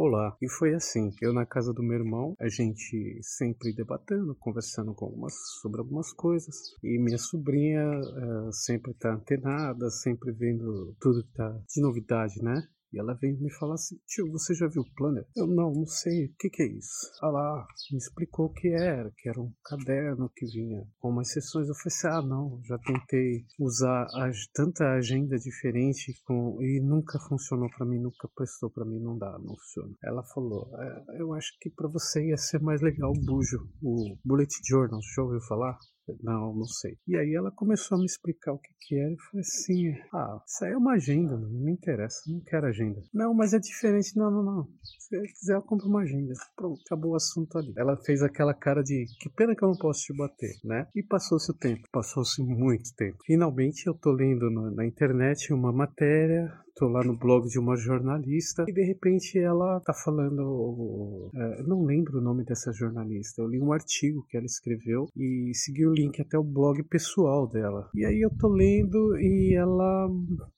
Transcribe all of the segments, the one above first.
Olá, e foi assim, eu na casa do meu irmão, a gente sempre debatendo, conversando algumas, sobre algumas coisas, e minha sobrinha uh, sempre tá antenada, sempre vendo tudo que tá de novidade, né? E ela veio me falar assim, tio, você já viu o planner? Eu não, não sei, o que, que é isso? Ah lá, me explicou o que era, que era um caderno que vinha com umas sessões. Eu falei assim, ah não, já tentei usar tanta agenda diferente com, e nunca funcionou para mim, nunca prestou para mim, não dá, não funciona. Ela falou, é, eu acho que para você ia ser mais legal o Bujo, o Bullet Journal, já ouviu falar? Não, não sei. E aí ela começou a me explicar o que que era e falei assim, ah, isso aí é uma agenda, não me interessa, não quero agenda. Não, mas é diferente, não, não, não. Se quiser, eu compro uma agenda. Pronto, acabou o assunto ali. Ela fez aquela cara de, que pena que eu não posso te bater, né? E passou-se o tempo, passou-se muito tempo. Finalmente eu tô lendo na internet uma matéria tô lá no blog de uma jornalista e de repente ela tá falando. É, não lembro o nome dessa jornalista. Eu li um artigo que ela escreveu e segui o link até o blog pessoal dela. E aí eu tô lendo e ela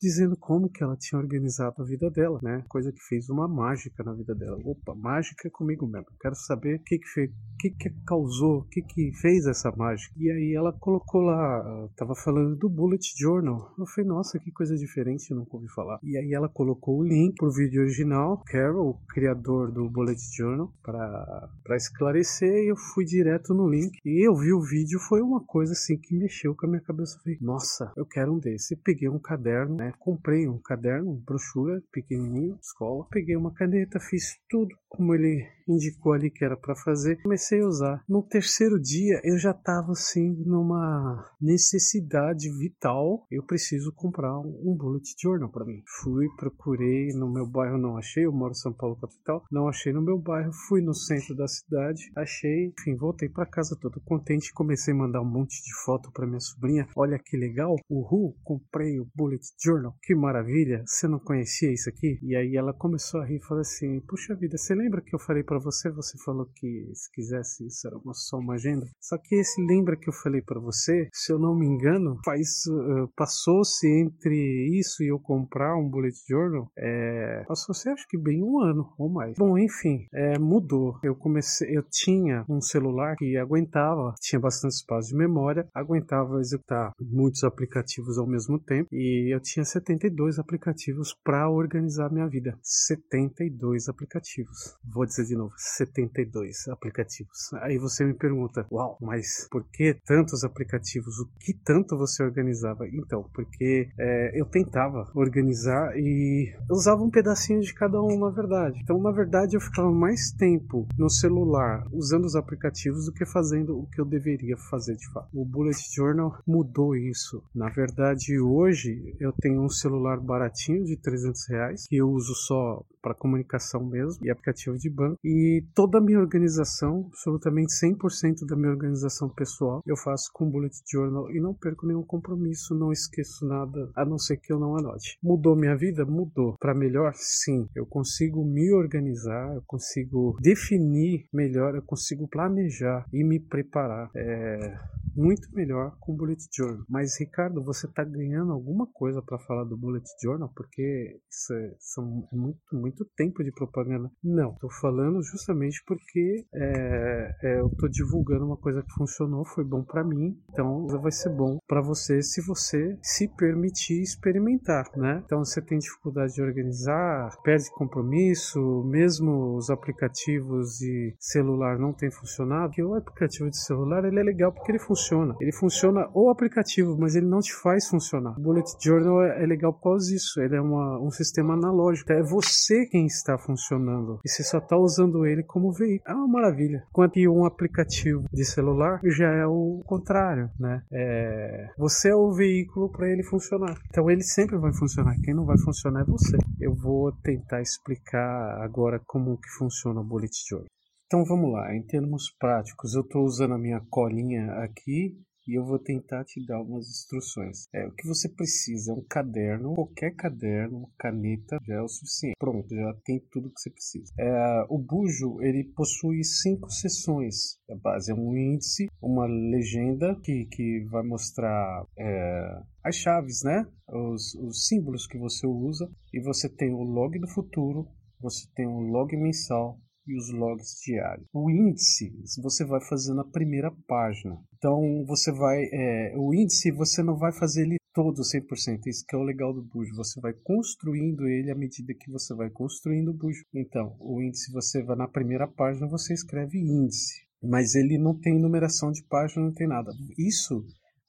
dizendo como que ela tinha organizado a vida dela, né? Coisa que fez uma mágica na vida dela. Opa, mágica é comigo mesmo. Quero saber o que que fez, o que que causou, o que que fez essa mágica. E aí ela colocou lá, tava falando do Bullet Journal. Eu falei, nossa, que coisa diferente, eu nunca ouvi falar. E aí ela colocou o link pro vídeo original, Carol, o criador do Bullet Journal, para esclarecer. E eu fui direto no link e eu vi o vídeo. Foi uma coisa assim que mexeu com a minha cabeça. Eu falei, nossa, eu quero um desse. peguei um caderno, né? Comprei um caderno, brochura pequenininho, escola. Peguei uma caneta, fiz tudo como ele indicou ali que era para fazer. Comecei a usar. No terceiro dia eu já estava assim numa necessidade vital. Eu preciso comprar um bullet journal para mim. Fui, procurei no meu bairro, não achei. Eu moro em São Paulo capital, não achei no meu bairro. Fui no centro da cidade, achei. Enfim, voltei para casa todo contente. Comecei a mandar um monte de foto para minha sobrinha. Olha que legal, uhul, comprei o bullet journal. Que maravilha! Você não conhecia isso aqui? E aí ela começou a rir e falou assim: Puxa vida, você lembra que eu falei para você? Você falou que se quisesse isso era uma, só uma agenda. Só que esse lembra que eu falei para você? Se eu não me engano, faz uh, passou-se entre isso e eu comprar um bullet journal, é, passou-se acho que bem um ano ou mais. Bom, enfim, é, mudou. Eu comecei, eu tinha um celular que aguentava, tinha bastante espaço de memória, aguentava executar muitos aplicativos ao mesmo tempo e eu tinha 72 aplicativos para organizar minha vida. 72 aplicativos vou dizer de novo, 72 aplicativos. Aí você me pergunta, uau, mas por que tantos aplicativos? O que tanto você organizava? Então, porque é, eu tentava organizar e eu usava um pedacinho de cada um, na verdade. Então, na verdade, eu ficava mais tempo no celular usando os aplicativos do que fazendo o que eu deveria fazer de fato. O Bullet Journal mudou isso. Na verdade, hoje eu tenho um celular baratinho de 300 reais que eu uso só para comunicação mesmo e aplicativo de banco. E toda a minha organização, absolutamente 100% da minha organização pessoal, eu faço com Bullet Journal e não perco nenhum compromisso, não esqueço nada, a não ser que eu não anote. Mudou minha vida? Mudou. Para melhor? Sim. Eu consigo me organizar, eu consigo definir melhor, eu consigo planejar e me preparar. É muito melhor com Bullet Journal. Mas, Ricardo, você está ganhando alguma coisa para falar do Bullet Journal? Porque isso é, são, muito, muito tempo de propaganda. Não, estou falando justamente porque é, é, eu estou divulgando uma coisa que funcionou, foi bom para mim, então vai ser bom para você se você se permitir experimentar, né? Então você tem dificuldade de organizar, perde compromisso, mesmo os aplicativos de celular não têm funcionado, que o aplicativo de celular ele é legal porque ele funciona. Ele funciona o aplicativo, mas ele não te faz funcionar. O Bullet Journal é, é legal por causa disso, ele é uma, um sistema analógico, é você quem está funcionando e você só está usando ele como veículo. É uma maravilha. Quanto um aplicativo de celular já é o contrário, né? É, você é o veículo para ele funcionar. Então ele sempre vai funcionar. Quem não vai funcionar é você. Eu vou tentar explicar agora como que funciona o Bullet Journal. Então vamos lá, em termos práticos, eu estou usando a minha colinha aqui e eu vou tentar te dar algumas instruções. É, o que você precisa é um caderno, qualquer caderno, caneta já é o suficiente. Pronto, já tem tudo que você precisa. É, o bujo ele possui cinco seções. A base é um índice, uma legenda que, que vai mostrar é, as chaves, né? Os, os símbolos que você usa e você tem o log do futuro, você tem um log mensal e os logs diários. O índice você vai fazer na primeira página. Então você vai, é, o índice você não vai fazer ele todo 100%. Isso que é o legal do Bujo. Você vai construindo ele à medida que você vai construindo o Bujo. Então, o índice você vai na primeira página, você escreve índice. Mas ele não tem numeração de página, não tem nada. Isso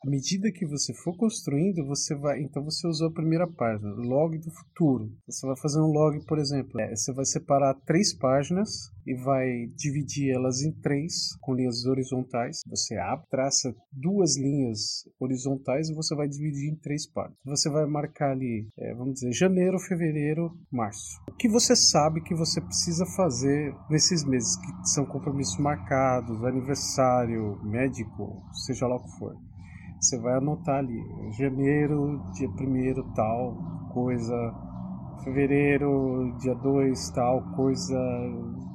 à medida que você for construindo, você vai. Então você usou a primeira página, log do futuro. Você vai fazer um log, por exemplo. É, você vai separar três páginas e vai dividir elas em três com linhas horizontais. Você abre, traça duas linhas horizontais e você vai dividir em três partes. Você vai marcar ali, é, vamos dizer, janeiro, fevereiro, março. O que você sabe que você precisa fazer nesses meses, que são compromissos marcados, aniversário, médico, seja lá o que for. Você vai anotar ali, janeiro, dia 1 tal coisa, fevereiro, dia 2 tal coisa,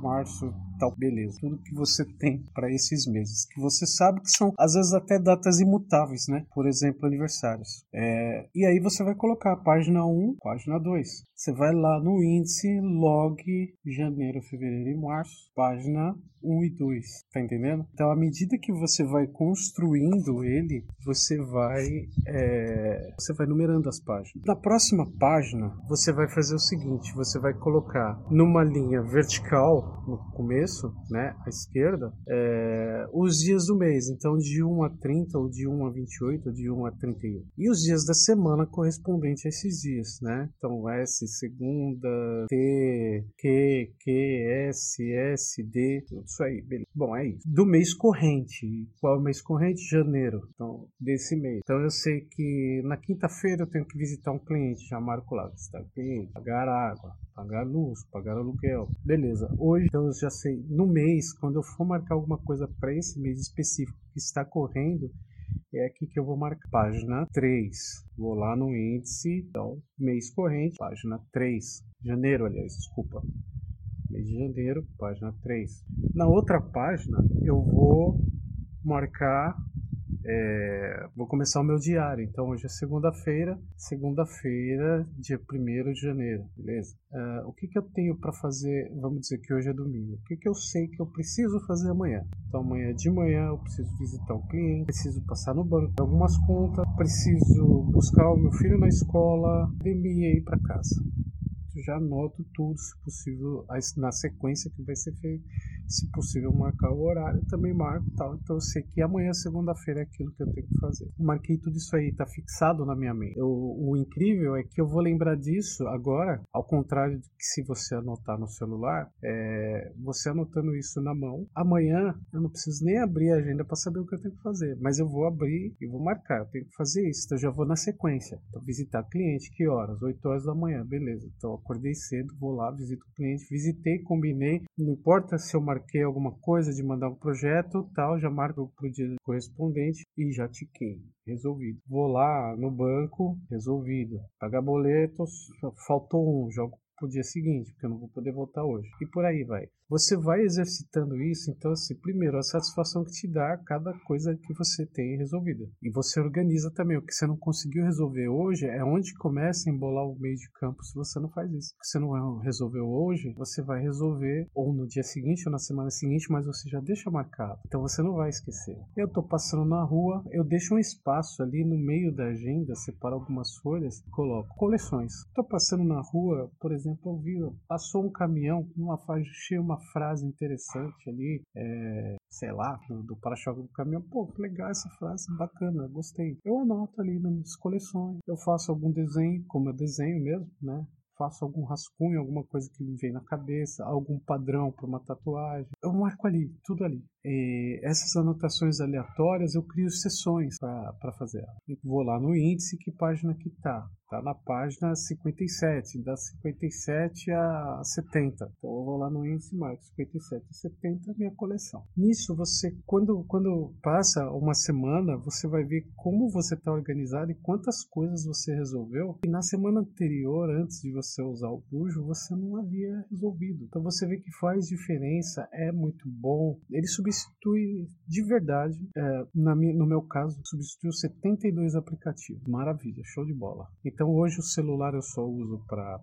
março tal, beleza. Tudo que você tem para esses meses, que você sabe que são às vezes até datas imutáveis, né? Por exemplo, aniversários. É, e aí você vai colocar página 1, página 2. Você vai lá no índice log janeiro, fevereiro e março, página 1 e 2, tá entendendo? Então, à medida que você vai construindo ele, você vai é, você vai numerando as páginas. Na próxima página, você vai fazer o seguinte: você vai colocar numa linha vertical no começo, né, à esquerda, é, os dias do mês. Então, de 1 a 30, ou de 1 a 28, ou de 1 a 31. E os dias da semana correspondente a esses dias, né? Então, S, segunda, T, Q, Q, S, S, D, isso aí, beleza. Bom, é isso. Do mês corrente. Qual é o mês corrente? Janeiro. Então, desse mês. Então, eu sei que na quinta-feira eu tenho que visitar um cliente. Já marco lá, visitar o cliente, pagar água, pagar luz, pagar aluguel. Beleza. Hoje, então, eu já sei. No mês, quando eu for marcar alguma coisa para esse mês específico que está correndo, é aqui que eu vou marcar. Página 3. Vou lá no índice, então, mês corrente, página 3. Janeiro, aliás, desculpa mês de janeiro, página 3. Na outra página, eu vou marcar, é, vou começar o meu diário. Então, hoje é segunda-feira, segunda-feira, dia 1 de janeiro, beleza? Uh, o que, que eu tenho para fazer, vamos dizer que hoje é domingo, o que, que eu sei que eu preciso fazer amanhã? Então, amanhã de manhã eu preciso visitar um cliente, preciso passar no banco, algumas contas, preciso buscar o meu filho na escola, academia e ir para casa já anoto tudo, se possível, na sequência que vai ser feito. Se possível, marcar o horário, também marco tal. Então eu sei que amanhã, segunda-feira, é aquilo que eu tenho que fazer. Marquei tudo isso aí, tá fixado na minha mente. Eu, o incrível é que eu vou lembrar disso agora, ao contrário de que se você anotar no celular, é, você anotando isso na mão, amanhã eu não preciso nem abrir a agenda para saber o que eu tenho que fazer, mas eu vou abrir e vou marcar. Eu tenho que fazer isso, então eu já vou na sequência. Então, visitar cliente, que horas? 8 horas da manhã, beleza. Então, acordei cedo, vou lá, visito o cliente, visitei, combinei. Não importa se eu alguma coisa de mandar um projeto, tal, já marco pro dia correspondente e já tiquei. Resolvido. Vou lá no banco, resolvido. Pagar boletos, faltou um, jogo pro dia seguinte, porque eu não vou poder voltar hoje. E por aí vai. Você vai exercitando isso, então, assim, primeiro, a satisfação que te dá cada coisa que você tem resolvida. E você organiza também. O que você não conseguiu resolver hoje é onde começa a embolar o meio de campo se você não faz isso. O que você não resolveu hoje, você vai resolver ou no dia seguinte ou na semana seguinte, mas você já deixa marcado. Então você não vai esquecer. Eu tô passando na rua, eu deixo um espaço ali no meio da agenda, separo algumas folhas e coloco coleções. Tô passando na rua, por exemplo, eu vi, passou um caminhão com uma faixa cheia, uma frase interessante ali, é, sei lá, do, do para-choque do caminhão. Pô, que legal essa frase, bacana, gostei. Eu anoto ali nas minhas coleções, eu faço algum desenho, como eu desenho mesmo, né? faço algum rascunho, alguma coisa que me vem na cabeça, algum padrão para uma tatuagem. Eu marco ali, tudo ali. E essas anotações aleatórias eu crio sessões para fazer. Vou lá no índice, que página que tá? Tá na página 57, da 57 a 70. Então eu vou lá no índice marco 57 e 70 minha coleção. Nisso você, quando, quando passa uma semana, você vai ver como você está organizado e quantas coisas você resolveu. E na semana anterior, antes de você usar o bujo, você não havia resolvido. Então você vê que faz diferença, é muito bom. Ele substitui de verdade, é, na no meu caso, substituiu 72 aplicativos. Maravilha, show de bola. Então hoje o celular eu só uso para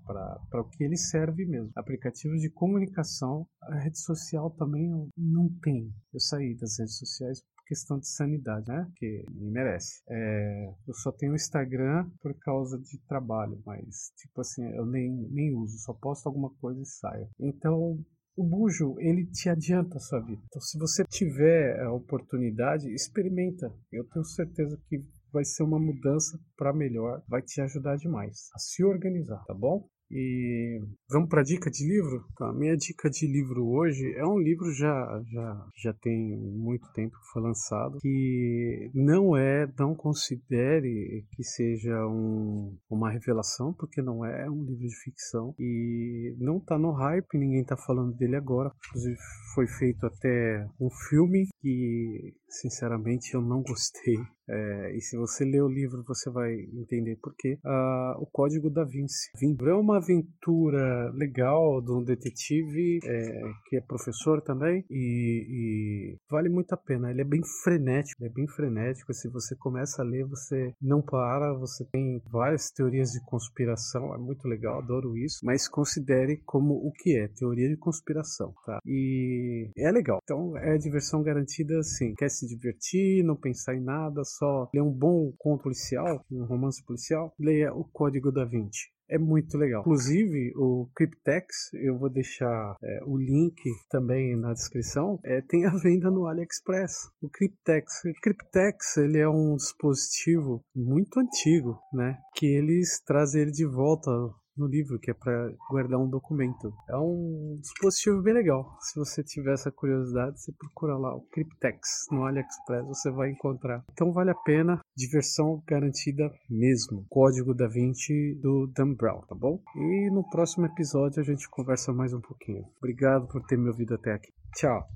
o que ele serve mesmo. Aplicativos de comunicação, a rede social também não tem. Eu saí das redes sociais questão de sanidade, né? Que me merece. É, eu só tenho Instagram por causa de trabalho, mas, tipo assim, eu nem, nem uso, só posto alguma coisa e saio. Então, o bujo, ele te adianta a sua vida. Então, se você tiver a oportunidade, experimenta. Eu tenho certeza que vai ser uma mudança para melhor, vai te ajudar demais a se organizar, tá bom? E vamos para a dica de livro? Tá, minha dica de livro hoje é um livro já já já tem muito tempo que foi lançado que não é, não considere que seja um, uma revelação, porque não é, é um livro de ficção e não está no hype, ninguém está falando dele agora. Inclusive foi feito até um filme que sinceramente eu não gostei. É, e se você ler o livro, você vai entender por quê. Ah, o Código da Vinci. É uma aventura legal de um detetive é, que é professor também e, e, vale muito a pena. Ele é bem frenético, é bem frenético. Se você começa a ler, você não para. Você tem várias teorias de conspiração, é muito legal, adoro isso. Mas considere como o que é teoria de conspiração, tá? E é legal. Então é diversão garantida, sim. Quer se divertir, não pensar em nada, só ler um bom conto policial, um romance policial, leia o Código da Vinci é muito legal. Inclusive, o Cryptex, eu vou deixar é, o link também na descrição, é, tem a venda no AliExpress. O Cryptex. O Cryptex, ele é um dispositivo muito antigo, né? Que eles trazem ele de volta no livro, que é para guardar um documento. É um dispositivo bem legal. Se você tiver essa curiosidade, você procura lá o Cryptex no AliExpress, você vai encontrar. Então vale a pena, diversão garantida mesmo. Código da Vinci do Dan Brown, tá bom? E no próximo episódio a gente conversa mais um pouquinho. Obrigado por ter me ouvido até aqui. Tchau.